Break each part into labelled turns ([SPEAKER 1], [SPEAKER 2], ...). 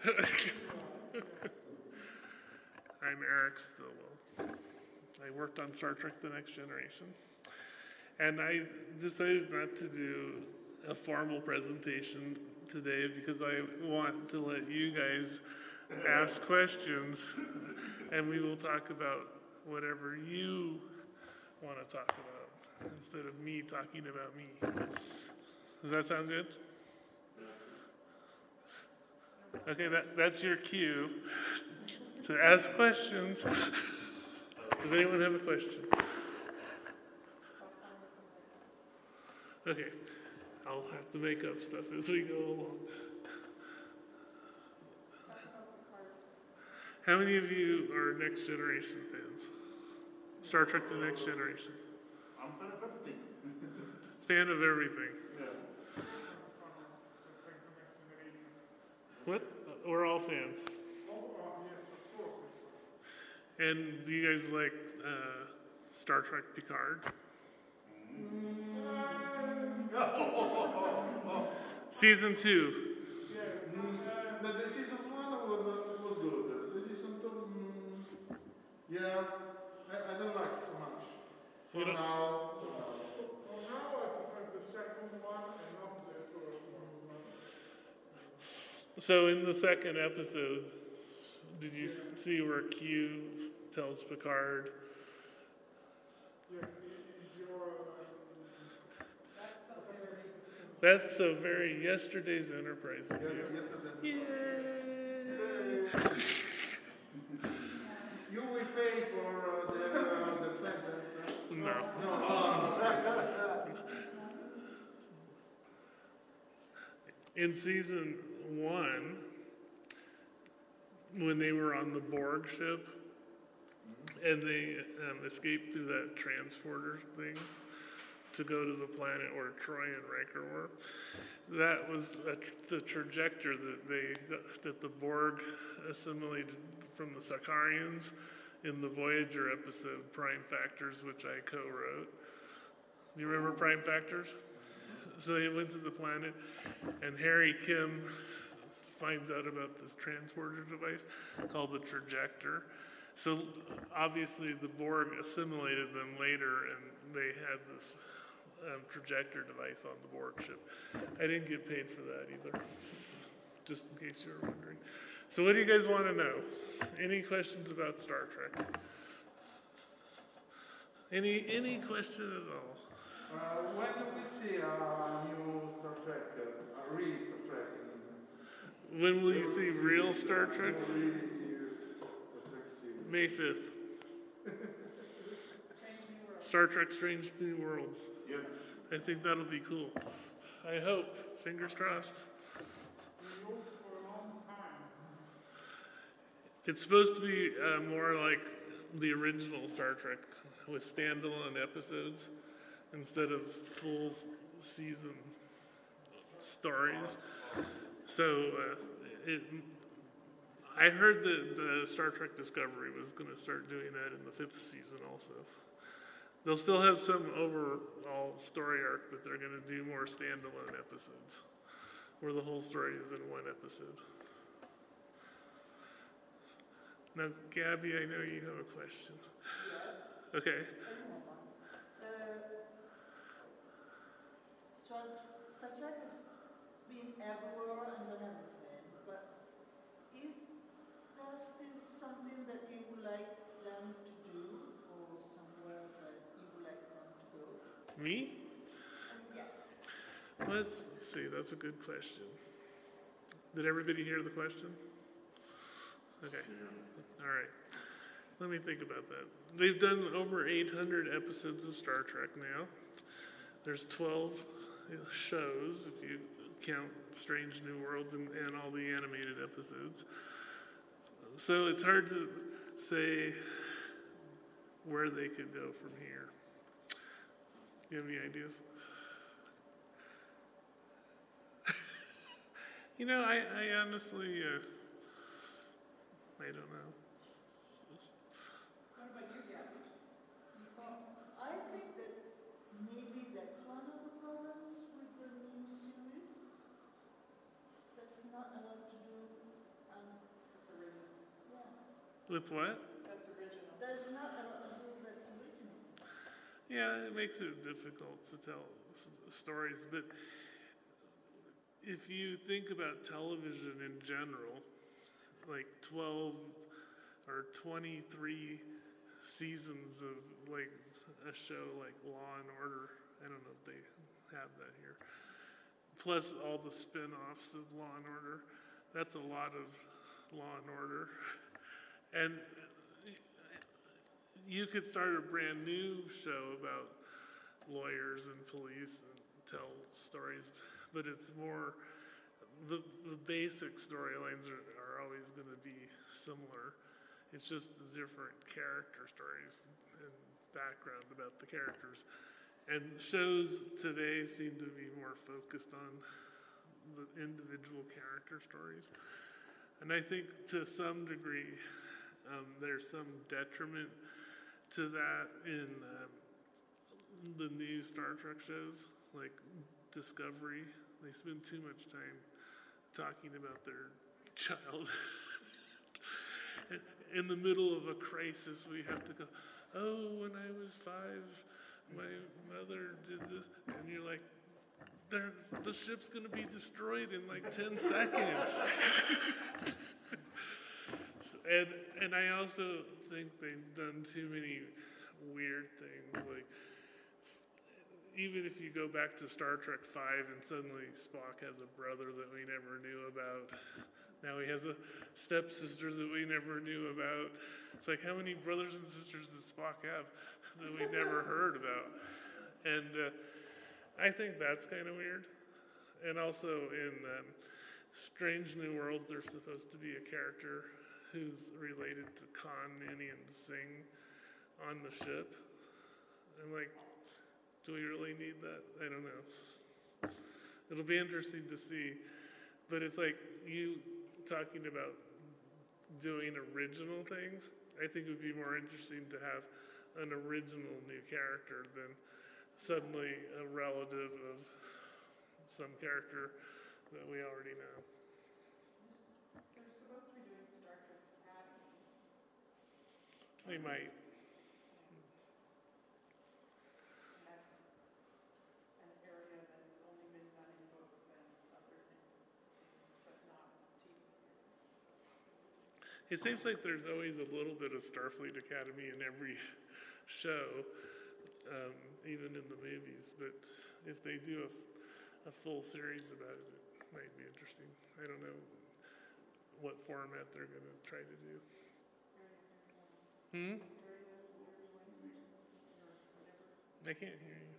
[SPEAKER 1] I'm Eric Stillwell. I worked on Star Trek The Next Generation. And I decided not to do a formal presentation today because I want to let you guys ask questions and we will talk about whatever you want to talk about instead of me talking about me. Does that sound good? Okay, that, that's your cue to ask questions. Does anyone have a question? Okay, I'll have to make up stuff as we go along. How many of you are Next Generation fans? Star Trek The Next Generation?
[SPEAKER 2] I'm fan of everything.
[SPEAKER 1] Fan of everything. What? We're all fans. And do you guys like uh, Star Trek Picard? Season two.
[SPEAKER 2] The, the season one was uh, was good. The season two, mm, yeah, I, I don't like so much. For now,
[SPEAKER 1] So in the second episode, did you see where Q tells Picard? That's so very yesterday's Enterprise. of you.
[SPEAKER 2] will pay for uh, the, uh, the sentence.
[SPEAKER 1] No.
[SPEAKER 2] No, uh,
[SPEAKER 1] In season one, when they were on the Borg ship and they um, escaped through that transporter thing to go to the planet where Troi and Riker were, that was a, the trajector that they that the Borg assimilated from the Sikarians in the Voyager episode Prime Factors, which I co-wrote. Do you remember Prime Factors? So he went to the planet, and Harry Kim finds out about this transporter device called the trajector. So obviously, the Borg assimilated them later, and they had this um, trajector device on the Borg ship. I didn't get paid for that either, just in case you were wondering. So, what do you guys want to know? Any questions about Star Trek? Any any question at all?
[SPEAKER 2] Uh, when we see a new Star Trek, a real Star Trek?
[SPEAKER 1] When will you see real Star Trek?
[SPEAKER 2] A really serious Star Trek series.
[SPEAKER 1] May 5th. Star Trek Strange New Worlds.
[SPEAKER 2] Yeah.
[SPEAKER 1] I think that'll be cool. I hope. Fingers crossed. It's supposed to be uh, more like the original Star Trek with standalone episodes instead of full season stories. So uh, it, I heard that uh, Star Trek Discovery was going to start doing that in the fifth season also. They'll still have some overall story arc, but they're going to do more standalone episodes where the whole story is in one episode. Now, Gabby, I know you have a question. Yes. Okay.
[SPEAKER 3] Star, Star Trek has been everywhere and done everything, but is there still something that you would like them to do or somewhere that you would like them to go?
[SPEAKER 1] Me?
[SPEAKER 3] Yeah.
[SPEAKER 1] Let's see, that's a good question. Did everybody hear the question? Okay, all right. Let me think about that. They've done over 800 episodes of Star Trek now. There's 12 shows, if you count Strange New Worlds and, and all the animated episodes. So it's hard to say where they could go from here. You have any ideas? You know, I, I honestly, uh, I don't know.
[SPEAKER 3] I think that maybe that's one of the problems with the new series. That's not a lot to do, um, yeah.
[SPEAKER 1] With what?
[SPEAKER 3] There's not a to that's original.
[SPEAKER 1] Yeah, it makes it difficult to tell s- stories, but if you think about television in general, like 12 or 23 seasons of like a show like Law and Order, I don't know if they have that here, plus all the spin offs of Law and Order, that's a lot of Law and Order. And you could start a brand new show about lawyers and police and tell stories, but it's more the the basic storylines are, are always going to be similar. It's just different character stories and background about the characters. And shows today seem to be more focused on the individual character stories. And I think to some degree, um, there's some detriment to that in um, the new Star Trek shows, like Discovery. They spend too much time talking about their child. in the middle of a crisis, we have to go, oh, when I was five, my mother did this. And you're like, the ship's going to be destroyed in like 10 seconds. And, and I also think they've done too many weird things. Like, even if you go back to Star Trek Five and suddenly Spock has a brother that we never knew about. Now he has a stepsister that we never knew about. It's like, how many brothers and sisters does Spock have that we never heard about? And uh, I think that's kind of weird. And also in um, Strange New Worlds, there's supposed to be a character who's related to Khan, Noonien Singh on the ship. I'm like, do we really need that? I don't know. It'll be interesting to see. But it's like you talking about doing original things. I think it would be more interesting to have an original new character than suddenly a relative of some character that we already know.
[SPEAKER 4] They're supposed to be doing Star Trek Academy.
[SPEAKER 1] They might.
[SPEAKER 4] And that's an area that has only been done in books and other things, but not TV series.
[SPEAKER 1] It seems like there's always a little bit of Starfleet Academy in every show, um, even in the movies. But if they do a full series about it, it might be interesting. I don't know what format they're going to try to do. Hmm? I can't hear you.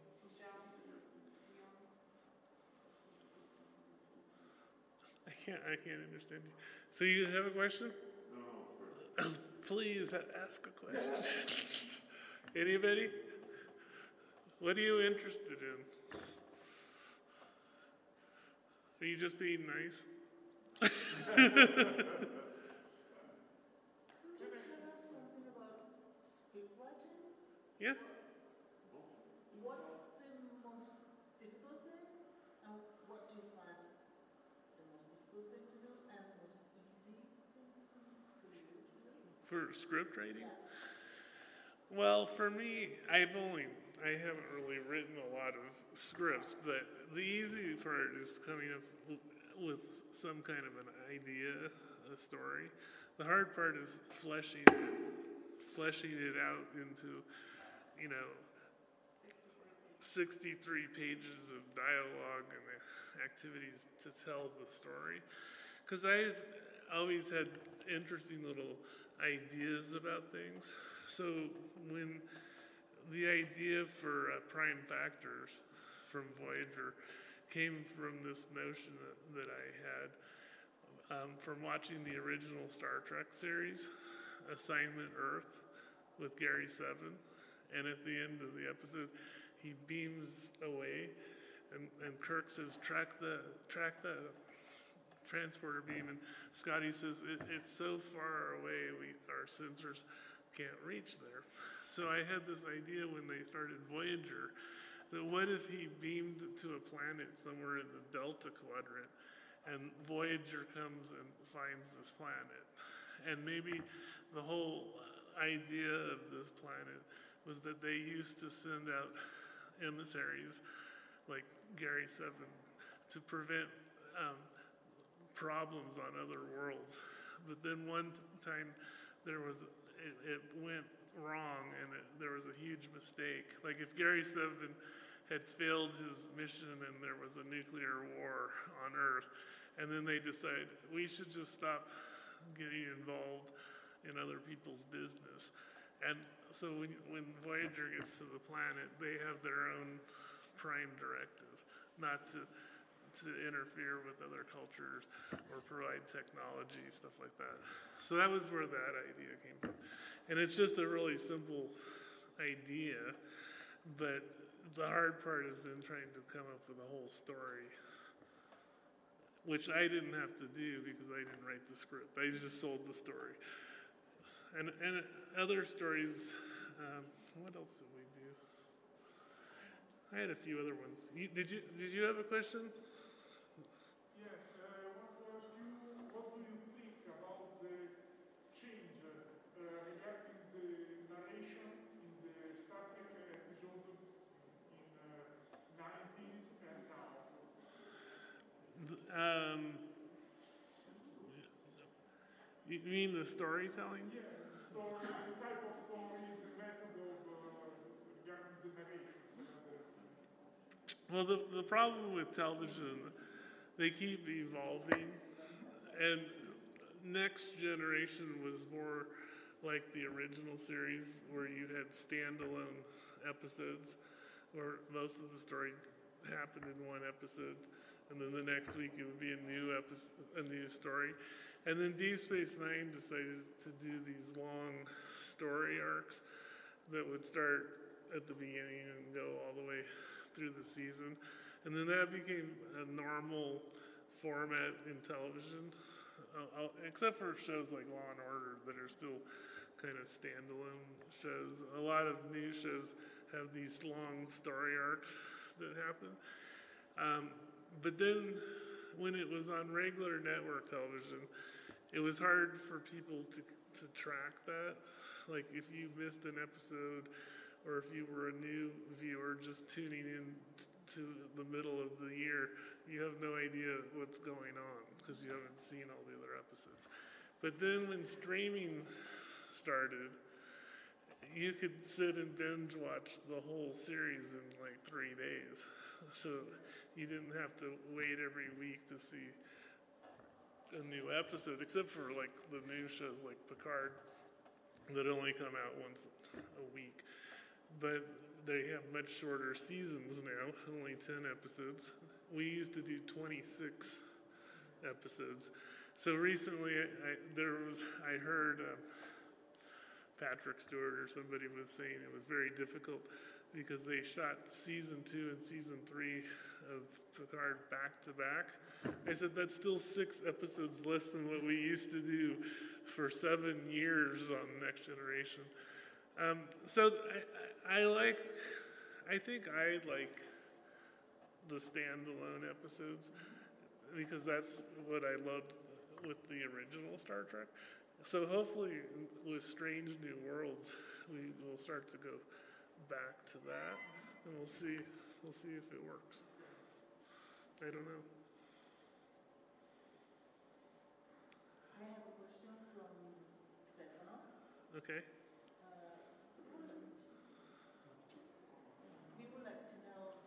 [SPEAKER 1] I can't. I can't understand you. So you have a question? No. Please ask a question. Anybody? What are you interested in? Are you just being nice?
[SPEAKER 3] Could you tell us something about script writing?
[SPEAKER 1] Yeah.
[SPEAKER 3] What's the most difficult thing, and what do you find the most difficult thing to do, and most easy thing for you to do?
[SPEAKER 1] for script writing. Well, for me, I've only I haven't really written a lot of scripts, but the easy part is coming up with some kind of an idea, a story. The hard part is fleshing it, fleshing it out into, you know, 63 pages of dialogue and activities to tell the story. Because I've always had interesting little ideas about things. So when the idea for uh, prime factors from Voyager came from this notion that, that I had um, from watching the original Star Trek series, Assignment Earth, with Gary Seven. And at the end of the episode, he beams away, and, and Kirk says, "Track the track the transporter beam." And Scotty says, it, "It's so far away, we our sensors can't reach there." So I had this idea when they started Voyager that what if he beamed to a planet somewhere in the Delta Quadrant and Voyager comes and finds this planet? And maybe the whole idea of this planet was that they used to send out emissaries like Gary Seven to prevent um, problems on other worlds. But then one time there was, it, it went wrong and it, there was a huge mistake. Like if Gary Seven had failed his mission and there was a nuclear war on Earth, and then they decide we should just stop getting involved in other people's business. And so when, when Voyager gets to the planet, they have their own prime directive, not to to interfere with other cultures or provide technology, stuff like that. So that was where that idea came from. And it's just a really simple idea, but the hard part is then trying to come up with a whole story, which I didn't have to do because I didn't write the script. I just sold the story. And, and other stories, um, what else did we do? I had a few other ones. You, did you did you have a question?
[SPEAKER 5] Yes, uh, I want to ask you, what do you think about the change uh, regarding the narration in the Star Trek episode in uh, 90s and now?
[SPEAKER 1] Um, you mean the storytelling?
[SPEAKER 5] Yes, the story, the type of method of uh.
[SPEAKER 1] Well, the, the problem with television, they keep evolving. And Next Generation was more like the original series where you had standalone episodes where most of the story happened in one episode. And then the next week it would be a new episode, a new story. And then Deep Space Nine decided to do these long story arcs that would start at the beginning and go all the way through the season. And then that became a normal format in television, uh, uh, except for shows like Law and Order that are still kind of standalone shows. A lot of new shows have these long story arcs that happen. Um, but then when it was on regular network television, it was hard for people to, to track that. Like if you missed an episode or if you were a new viewer just tuning in to the middle of the year, you have no idea what's going on because you haven't seen all the other episodes. But then when streaming started, you could sit and binge watch the whole series in like three days. So you didn't have to wait every week to see a new episode, except for like the new shows like Picard that only come out once a week. But they have much shorter seasons now, only 10 episodes. We used to do 26 episodes. So recently, I, there was I heard uh, Patrick Stewart or somebody was saying it was very difficult because they shot season two and season three of Picard back to back. I said that's still six episodes less than what we used to do for seven years on Next Generation. Um, so I, I, I like, I think I like the standalone episodes because that's what I loved with the original Star Trek. So hopefully, with Strange New Worlds, we will start to go back to that, and we'll see. We'll see if it works. I don't know.
[SPEAKER 3] I have a question from Stefano.
[SPEAKER 1] Okay.
[SPEAKER 3] We would like to know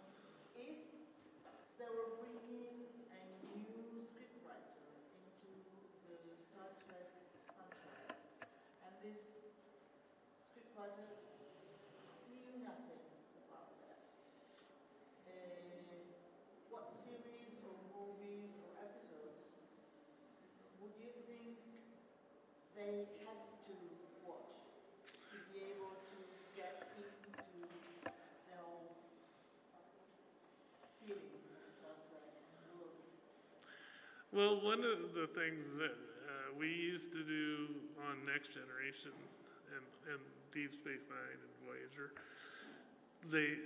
[SPEAKER 3] if they were bringing a new scriptwriter into the Star Trek franchise, this scriptwriter knew nothing about that. Uh, what series or movies or episodes would you think they had to watch to be able to get into the whole feeling of Star Trek and world of
[SPEAKER 1] Well, one of the things that we used to do on Next Generation and, and Deep Space Nine and Voyager, they,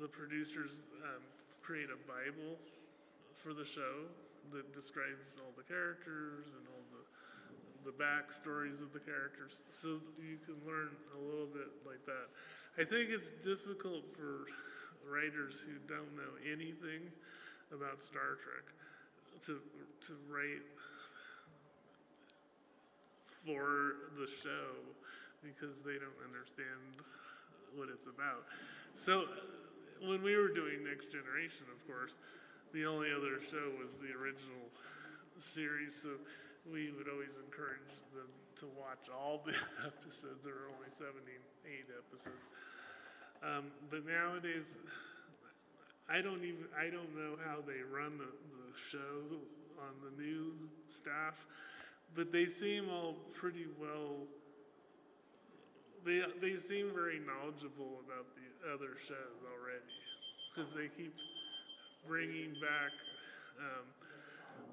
[SPEAKER 1] the producers um, create a Bible for the show that describes all the characters and all the the backstories of the characters, so you can learn a little bit like that. I think it's difficult for writers who don't know anything about Star Trek to to write for the show because they don't understand what it's about. So when we were doing Next Generation, of course, the only other show was the original series. So we would always encourage them to watch all the episodes. There are only 78 episodes. Um, but nowadays, I don't even I don't know how they run the, the show on the new staff, but they seem all pretty well. They they seem very knowledgeable about the other shows already, because they keep bringing back. Um,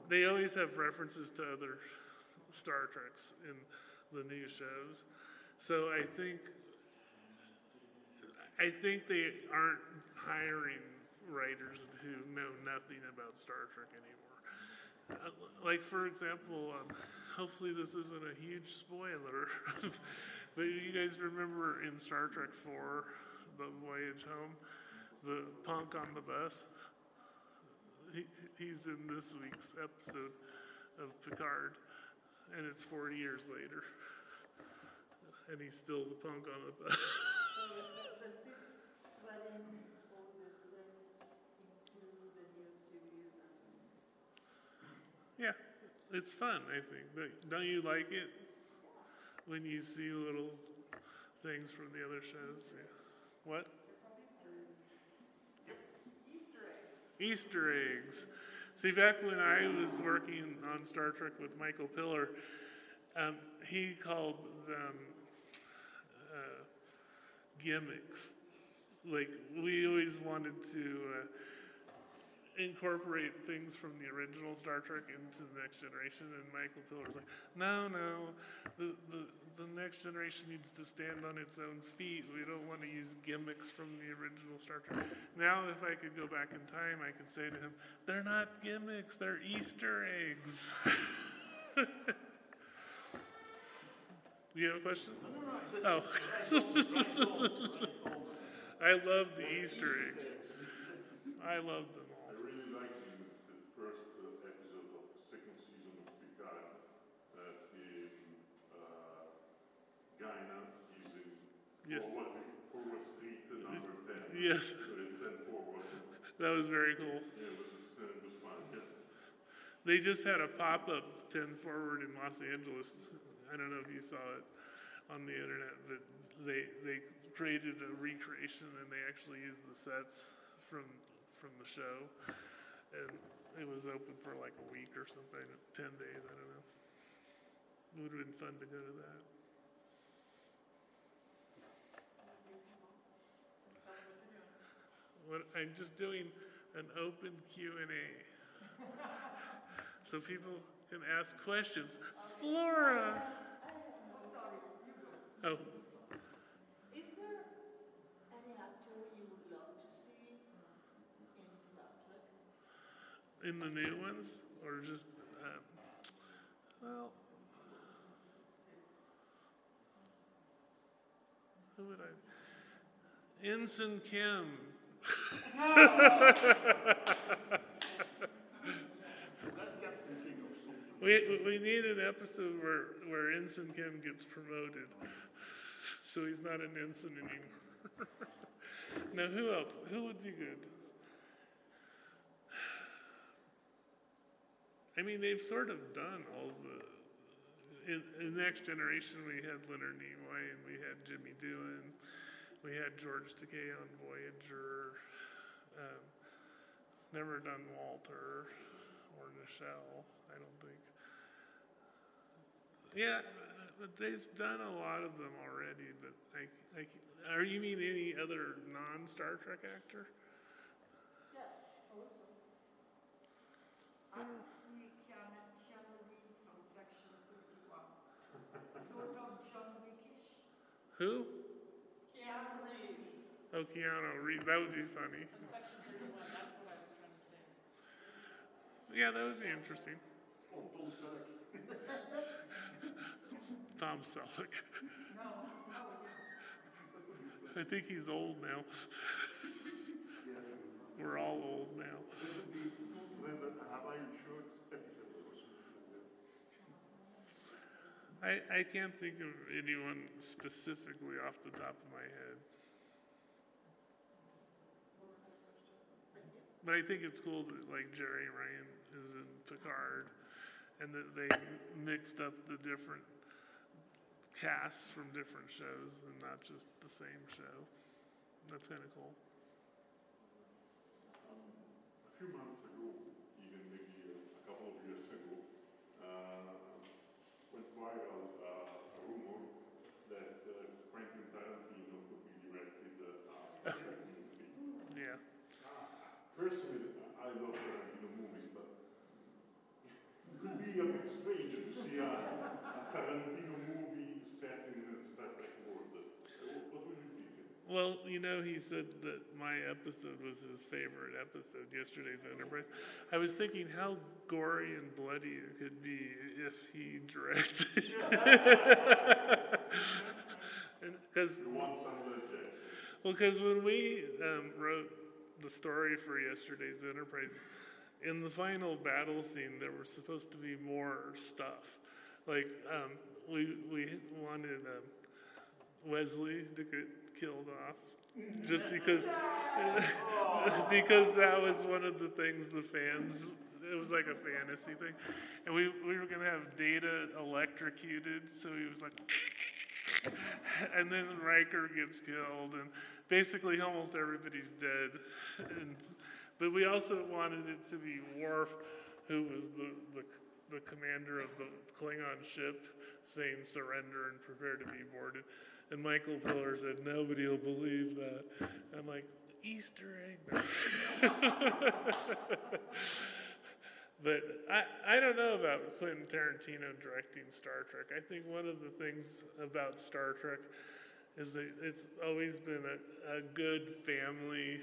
[SPEAKER 1] they always have references to other Star Treks in the new shows, so I think I think they aren't hiring writers who know nothing about Star Trek anymore. Uh, like, for example, um, hopefully this isn't a huge spoiler, but you guys remember in Star Trek 4, The Voyage Home, the punk on the bus? He, he's in this week's episode of Picard, and it's 40 years later. And he's still the punk on the bus.
[SPEAKER 3] So the, the still writing all the things into the new series and
[SPEAKER 1] Yeah, it's fun, I think. But don't you like it when you see little things from the other shows? Yeah. What? Easter eggs. See, back when I was working on Star Trek with Michael Piller, um, he called them uh, gimmicks. Like, we always wanted to uh, incorporate things from the original Star Trek into the next generation, and Michael Piller was like, no, no, the, the, the next generation needs to stand on its own feet. We don't want to use gimmicks from the original Star Trek. Now, if I could go back in time, I could say to him, they're not gimmicks, they're Easter eggs. you have a question? Oh. I love the Easter eggs. I love them all.
[SPEAKER 6] I really like the, the first uh, episode of the second season of Picard that in uh, Guyana is in
[SPEAKER 1] Yes.
[SPEAKER 6] forward, forward street number 10.
[SPEAKER 1] Yes.
[SPEAKER 6] So 10 forward.
[SPEAKER 1] That was very cool.
[SPEAKER 6] Yeah, it was, it was fun. Yeah.
[SPEAKER 1] They just had a pop up 10 forward in Los Angeles. I don't know if you saw it on the internet, but they, they created a recreation and they actually used the sets from, from the show. And it was open for like a week or something, 10 days, I don't know. It would have been fun to go to that. What, I'm just doing an open Q&A. so people can ask questions. Flora! Oh.
[SPEAKER 3] Is there any actor you would love to see in
[SPEAKER 1] In the new ones? Or just, um, well, who would I? Ensign Kim. We, we need an episode where, where Ensign Kim gets promoted. So he's not an ensign anymore. now, who else? Who would be good? I mean, they've sort of done all the. In, in Next Generation, we had Leonard Nimoy and we had Jimmy Doohan. We had George Takei on Voyager. Um, never done Walter or Nichelle, I don't think. Yeah, but they've done a lot of them already. But I, I, are you mean any other non-Star Trek actor?
[SPEAKER 3] Yeah, also.
[SPEAKER 4] I see Keanu, Keanu Reeves on section fifty-one. Sort of John Wickish.
[SPEAKER 1] Who?
[SPEAKER 4] Keanu
[SPEAKER 1] Oh, Reeves. That would be funny. Yeah, that would be interesting.
[SPEAKER 2] Tom Selleck.
[SPEAKER 1] I think he's old now. We're all old now. I, I can't think of anyone specifically off the top of my head. But I think it's cool that like Jeri Ryan is in Picard and that they mixed up the different casts from different shows and not just the same show. That's kind of cool.
[SPEAKER 6] A few months ago, even maybe a, a couple of years ago, uh, went viral uh, a rumor that uh, Quentin Tarantino could be directed uh, a Star Trek movie.
[SPEAKER 1] Yeah.
[SPEAKER 6] Personally, I love Tarantino movies, but it could be a bit strange to see a, a Tarantino movie set in the Star Trek world. Uh, What would you think?
[SPEAKER 1] Well, you know, he said that my episode was his favorite episode, yesterday's Enterprise. I was thinking how gory and bloody it could be if he directed. Because
[SPEAKER 6] You want some legend?
[SPEAKER 1] well, because when we um, wrote the story for yesterday's Enterprise, in the final battle scene, there was supposed to be more stuff. Like um, we we wanted um, Wesley to get killed off, just because just because that was one of the things the fans. It was like a fantasy thing, and we we were gonna have Data electrocuted, so he was like and then Riker gets killed, and basically almost everybody's dead. And but we also wanted it to be Worf, who was the the, the commander of the Klingon ship, saying surrender and prepare to be boarded. And Michael Piller said nobody will believe that. I'm like Easter egg. But I, I don't know about Quentin Tarantino directing Star Trek. I think one of the things about Star Trek is that it's always been a, a good family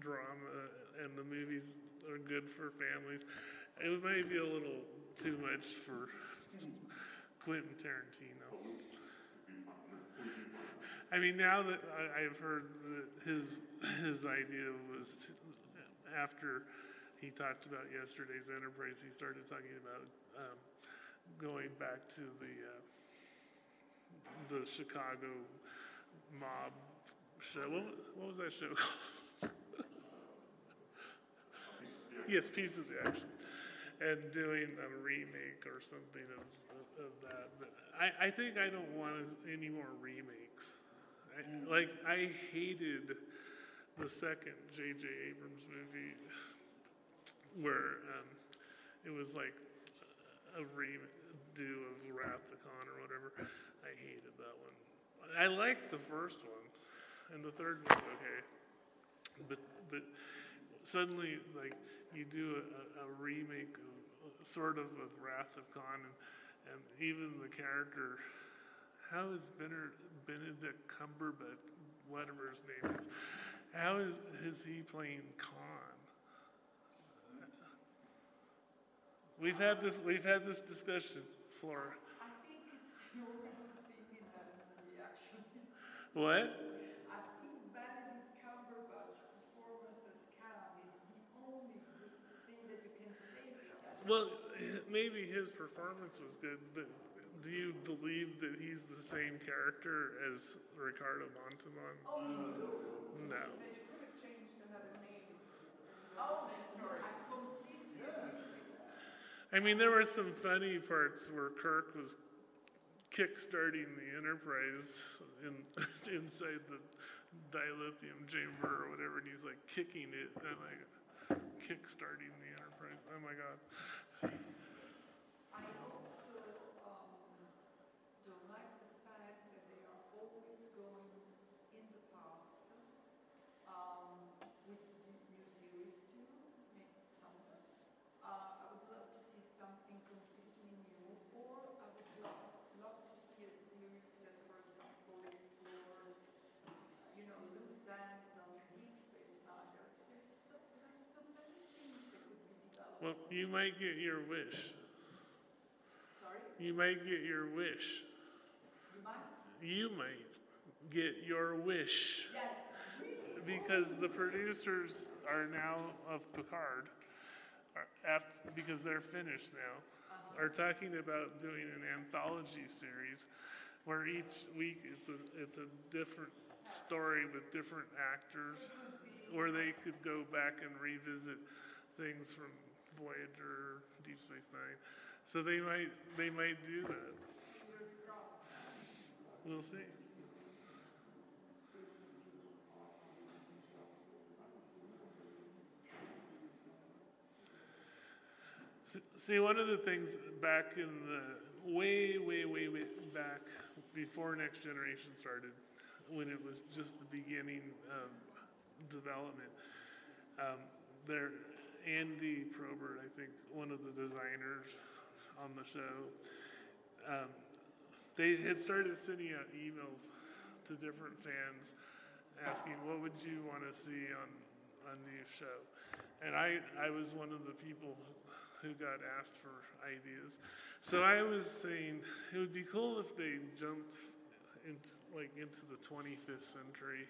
[SPEAKER 1] drama, and the movies are good for families. It may be a little too much for Quentin Tarantino. I mean, now that I, I've heard that his his idea was to, after he talked about yesterday's Enterprise, he started talking about um, going back to the uh, the Chicago mob show. What, what was that show called? yes, Piece of the Action, and doing a remake or something of, of, of that. But I, I think I don't want any more remakes. I, like I hated the second J.J. Abrams movie where um, it was like a redo of Wrath of Khan or whatever. I hated that one. I liked the first one, and the third one's okay. But but suddenly, like you do a, a remake of sort of of Wrath of Khan, and, and even the character. How is Benedict, Benedict Cumberbatch, whatever his name is, how is is he playing Khan? We've had this. We've had this discussion, Flora.
[SPEAKER 4] I think it's the only thing in that movie, actually.
[SPEAKER 1] What?
[SPEAKER 4] I think Benedict Cumberbatch performance as Cam is the only thing that you can say.
[SPEAKER 1] Well, maybe his performance was good, but do you believe that he's the same character as Ricardo Montalban?
[SPEAKER 4] Oh,
[SPEAKER 1] No.
[SPEAKER 4] Then you could have changed another name. Oh, I completely agree.
[SPEAKER 1] I mean, there were some funny parts where Kirk was kickstarting the Enterprise in, inside the dilithium chamber or whatever, and he's like kicking it and like kickstarting the Enterprise. Oh my god.
[SPEAKER 4] I also um, don't like the fact that they are always going in the past um, with the new series too, make something. Uh, I would love to see something completely new, or I would love, love to see a series that, for example, explores, you know, loose ends on Deep Space Nine. There- There's so, there's so many things that could be developed.
[SPEAKER 1] Well, you might get your wish.
[SPEAKER 4] Sorry,
[SPEAKER 1] You might get your wish.
[SPEAKER 4] you might.
[SPEAKER 1] You might get your wish.
[SPEAKER 4] Yes, really.
[SPEAKER 1] because the producers are now of Picard, after, because they're finished now, uh-huh. are talking about doing an anthology series where each week it's a it's a different story with different actors, where they could go back and revisit things from Voyager, Deep Space Nine. So they might they might do that. We'll see. See, one of the things back in the way, way, way, way back before Next Generation started, when it was just the beginning of development, um, there, Andy Probert, I think, one of the designers on the show, um, they had started sending out emails to different fans asking, "What would you want to see on on the show?" And I I was one of the people who got asked for ideas. So I was saying it would be cool if they jumped into like into the 25th century,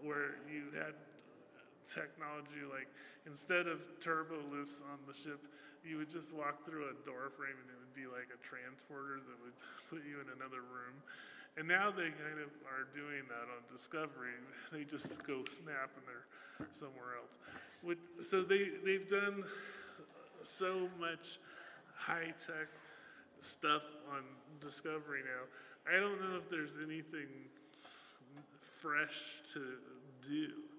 [SPEAKER 1] where you had technology like instead of turbo lifts on the ship, you would just walk through a door frame and it would be like a transporter that would put you in another room. And now they kind of are doing that on Discovery. They just go snap and they're somewhere else. With, so they, they've done so much high tech stuff on Discovery now. I don't know if there's anything fresh to do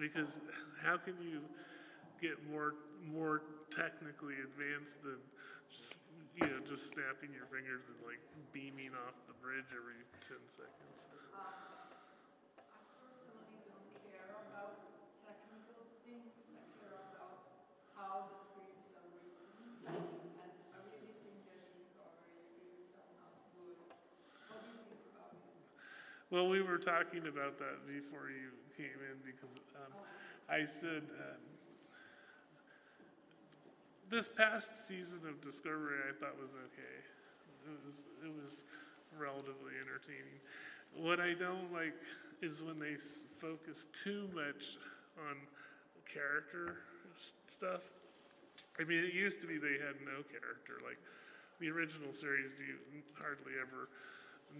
[SPEAKER 1] because how can you get more more technically advanced than just, you know just snapping your fingers and like beaming off the bridge every 10 seconds um,
[SPEAKER 4] I personally don't care about technical things. I care about how the scripts are written. And I really think that Discovery scripts are not good. What do you think about it?
[SPEAKER 1] Well we were talking about that before you came in because um, i said um, this past season of discovery i thought was okay it was, it was relatively entertaining what i don't like is when they focus too much on character stuff I mean, it used to be they had no character. Like the original series, you hardly ever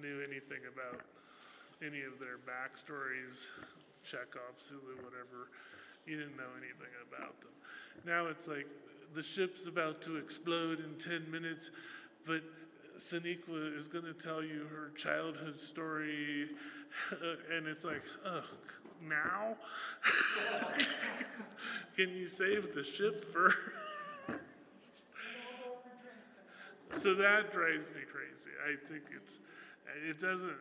[SPEAKER 1] knew anything about any of their backstories, Chekov, Sulu, whatever. You didn't know anything about them. Now it's like the ship's about to explode in 10 minutes, but Sonequa is going to tell you her childhood story, and it's like, oh, now? Can you save the ship for? So that drives me crazy. I think it's, it doesn't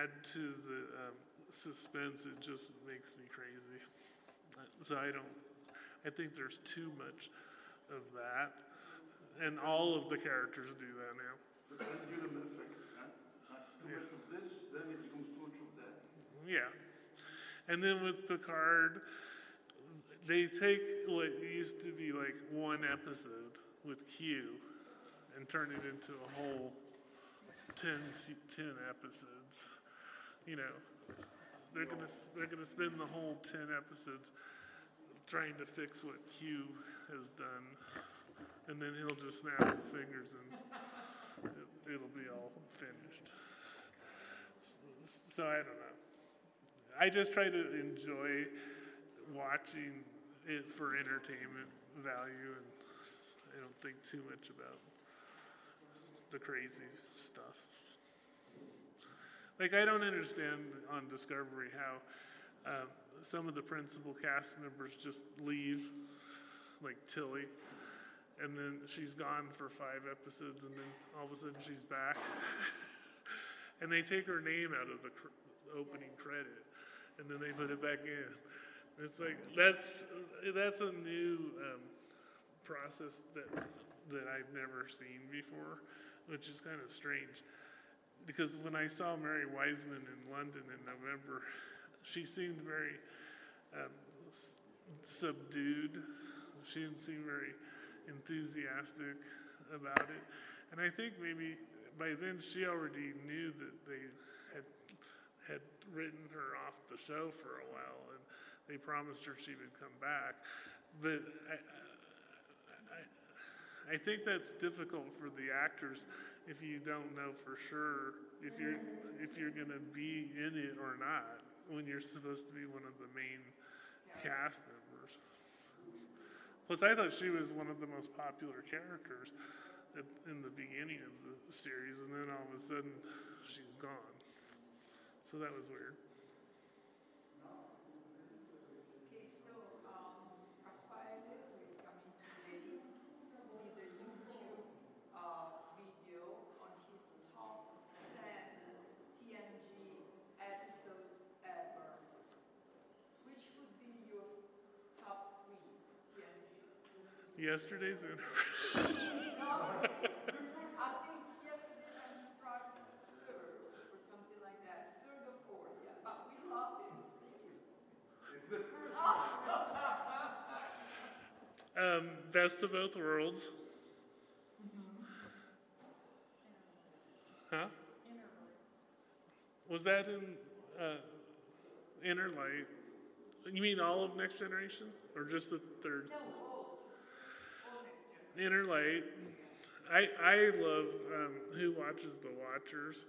[SPEAKER 1] add to the um, suspense. It just makes me crazy. So I don't. I think there's too much of that, and all of the characters do that now.
[SPEAKER 2] That.
[SPEAKER 1] Yeah. And then with Picard, they take what used to be like one episode with Q and turn it into a whole 10, 10 episodes. you know, they're gonna they're gonna spend the whole ten episodes trying to fix what Q has done, and then he'll just snap his fingers and it, it'll be all finished. So I don't know. I just try to enjoy watching it for entertainment value, and I don't think too much about the crazy stuff. Like I don't understand on Discovery how um, some of the principal cast members just leave, like Tilly, and then she's gone for five episodes, and then all of a sudden she's back, and they take her name out of the cr- opening credit, and then they put it back in. It's like that's that's a new um, process that that I've never seen before, which is kind of strange. Because when I saw Mary Wiseman in London in November, she seemed very um, s- subdued. She didn't seem very enthusiastic about it. And I think maybe by then she already knew that they had had written her off the show for a while, and they promised her she would come back. But I, I, think that's difficult for the actors if you don't know for sure if you're if you're gonna be in it or not when you're supposed to be one of the main cast members. Plus, I thought she was one of the most popular characters at, in the beginning of the series, and then all of a sudden she's gone. So that was weird.
[SPEAKER 4] Okay, so, um, Rafael, who is coming today, did a YouTube, uh, video on his top ten TNG episodes ever. Which would be your top three TNG?
[SPEAKER 1] Yesterday's in.
[SPEAKER 4] I think yesterday's Enterprise is third, or something like that, third or fourth, yeah, but we love it.
[SPEAKER 2] It's the first
[SPEAKER 1] Um, Best of both worlds. Huh? Was that in uh, Inner Light? You mean all of Next Generation, or just the third? Inner Light. I I love um, Who Watches the Watchers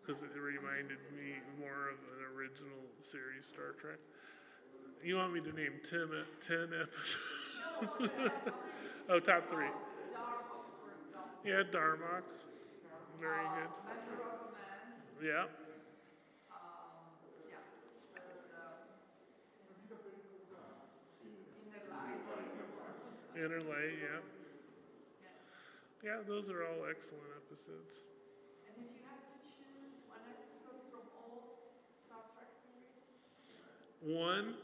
[SPEAKER 1] because it reminded me more of an original series Star Trek. You want me to name 10, e- 10 episodes? oh, top three. Yeah, Darmok. Very good. Yeah. Inner Light, yeah. Yeah, those are all excellent episodes.
[SPEAKER 4] And if you have to choose one episode from all Star Trek series,
[SPEAKER 1] One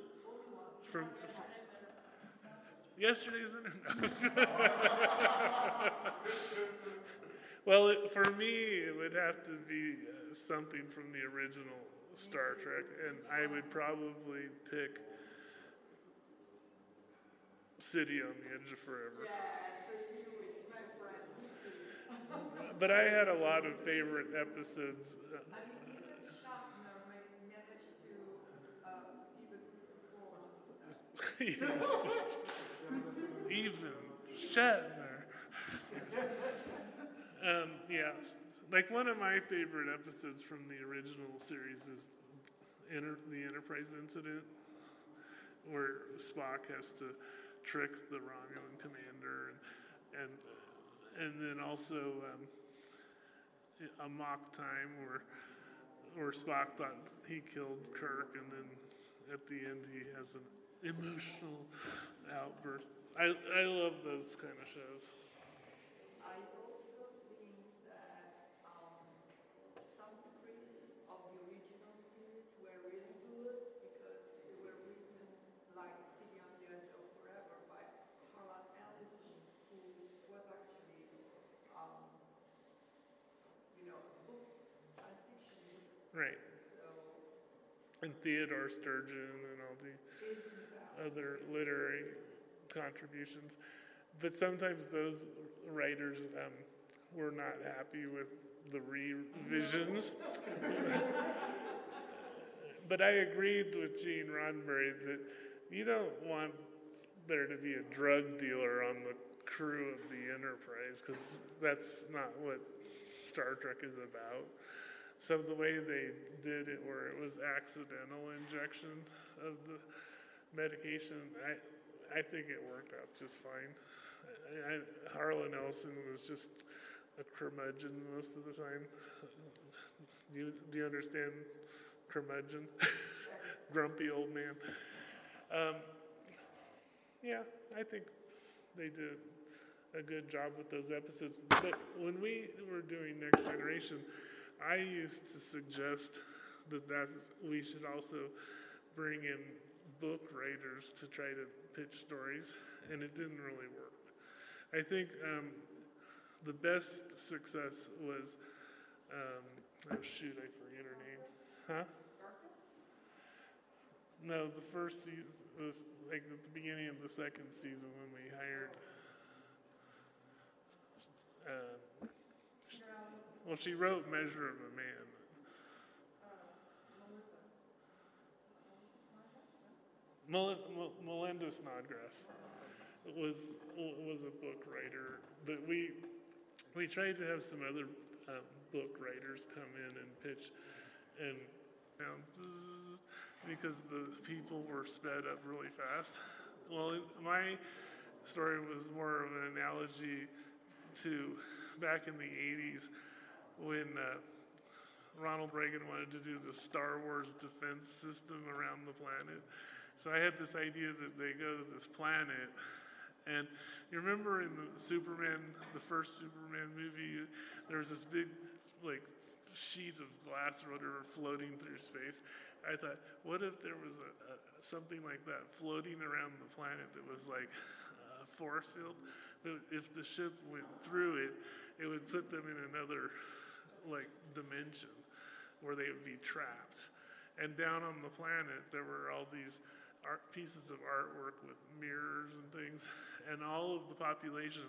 [SPEAKER 1] from, from yesterday's Enterprise. well, it, for me, it would have to be uh, something from the original Star Trek, and I would probably pick City on the Edge of Forever. But I had a lot of favorite episodes.
[SPEAKER 4] I mean, even Shatner ma- managed to uh, give a good performance.
[SPEAKER 1] Even Shatner. um, yeah, like one of my favorite episodes from the original series is Enter- the Enterprise incident, where Spock has to trick the Romulan commander, and and, and then also um, Amok Time where where Spock thought he killed Kirk, and then at the end he has an emotional outburst. I I love those kind of shows.
[SPEAKER 4] I also think that um, some scripts of the original series were really good because they were written like City on the Edge of Forever by Harlan Ellison, who was actually, um, you know, a book, science fiction book.
[SPEAKER 1] Right. And Theodore Sturgeon and all the other literary contributions. But sometimes those writers um, were not happy with the revisions. but I agreed with Gene Roddenberry that you don't want there to be a drug dealer on the crew of the Enterprise because that's not what Star Trek is about. So the way they did it, where it was accidental injection of the medication, I, I think it worked out just fine. I, I, Harlan Ellison was just a curmudgeon most of the time. Do you, do you understand curmudgeon? Grumpy old man. Um, yeah, I think they did a good job with those episodes. But when we were doing Next Generation, I used to suggest that that's, we should also bring in book writers to try to pitch stories, and it didn't really work. I think um, the best success was, um, oh shoot, I forget her name. Huh? No, the first season was like at the beginning of the second season when we hired. Uh, well, she wrote Measure of a Man. Mel- Mel- Melinda Snodgrass was was a book writer, but we we tried to have some other um, book writers come in and pitch, and you know, bzzz, because the people were sped up really fast. Well, my story was more of an analogy to back in the 80s when uh, Ronald Reagan wanted to do the Star Wars defense system around the planet. So I had this idea that they go to this planet. And you remember in the Superman, the first Superman movie, there was this big, like, sheet of glass or whatever floating through space. I thought, what if there was a, a, something like that floating around the planet that was like a force field? That if the ship went through it, it would put them in another like dimension where they would be trapped. And down on the planet, there were all these art pieces of artwork with mirrors and things, and all of the population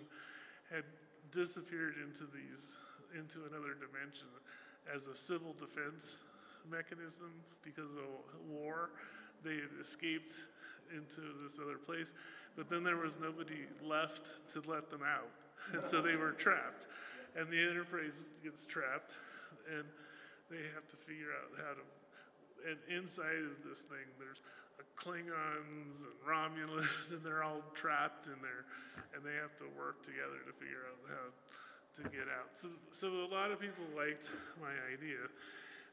[SPEAKER 1] had disappeared into these into another dimension as a civil defense mechanism because of war. They had escaped into this other place, but then there was nobody left to let them out. And so they were trapped. And the Enterprise gets trapped, and they have to figure out how to. And inside of this thing, there's Klingons and Romulans, and they're all trapped in there, and they have to work together to figure out how to get out. So, so a lot of people liked my idea.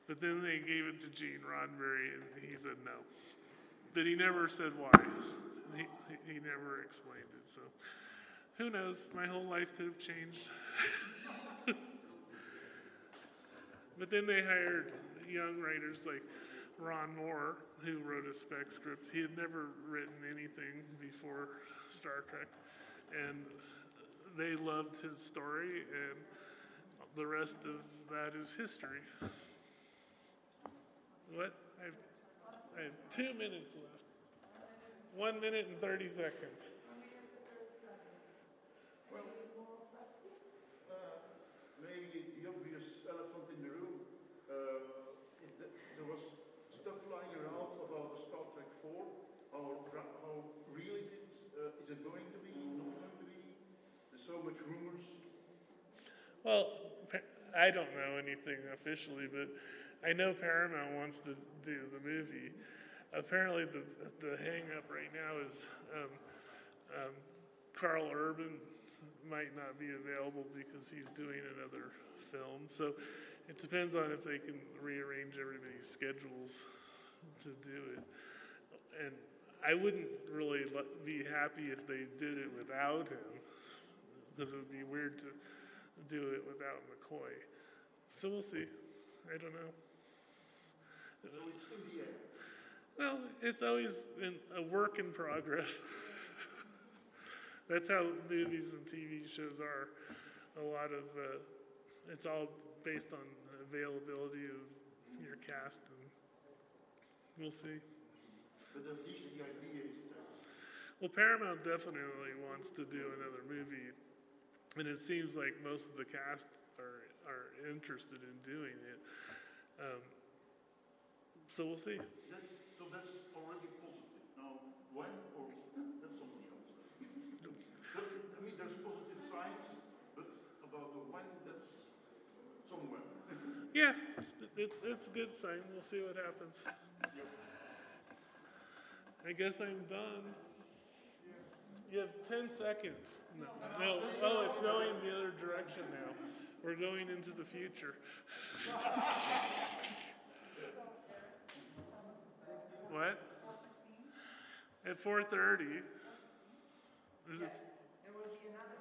[SPEAKER 1] But then they gave it to Gene Roddenberry, and he said no. But he never said why. He, he, he never explained it. So who knows? My whole life could have changed. but then they hired young writers like Ron Moore, who wrote a spec script. He had never written anything before Star Trek. And they loved his story, and the rest of that is history. What? I have, I have two minutes left. One minute and 30 seconds.
[SPEAKER 2] Well, uh, maybe the obvious elephant in the room uh, is that there was stuff flying around about the Star Trek 4. How, ra- how real is it? Uh, is going to be? Not going to be? There's so much rumors.
[SPEAKER 1] Well, I don't know anything officially, but I know Paramount wants to do the movie. Apparently, the the hang up right now is um, um, Karl Urban might not be available because he's doing another film. So it depends on if they can rearrange everybody's schedules to do it. And I wouldn't really be happy if they did it without him because it would be weird to do it without McCoy. So we'll see. I don't know.
[SPEAKER 2] So it's in the air.
[SPEAKER 1] Well, it's always in a work in progress. That's how movies and TV shows are. A lot of uh, it's all based on availability of your cast, and we'll see.
[SPEAKER 2] But at least the idea is there.
[SPEAKER 1] Well, Paramount definitely wants to do another movie and it seems like most of the cast are are interested in doing it. Um, so we'll see.
[SPEAKER 2] That's, so that's already positive. Now, when or that's something else. But, I mean, there's positive signs, but about the when, that's somewhere.
[SPEAKER 1] Yeah, it's it's a good sign. We'll see what happens. I guess I'm done. You have 10 seconds. No, no. Oh, it's going the other direction now. We're going into the future. what? At 4:30. Is it?
[SPEAKER 4] Will be another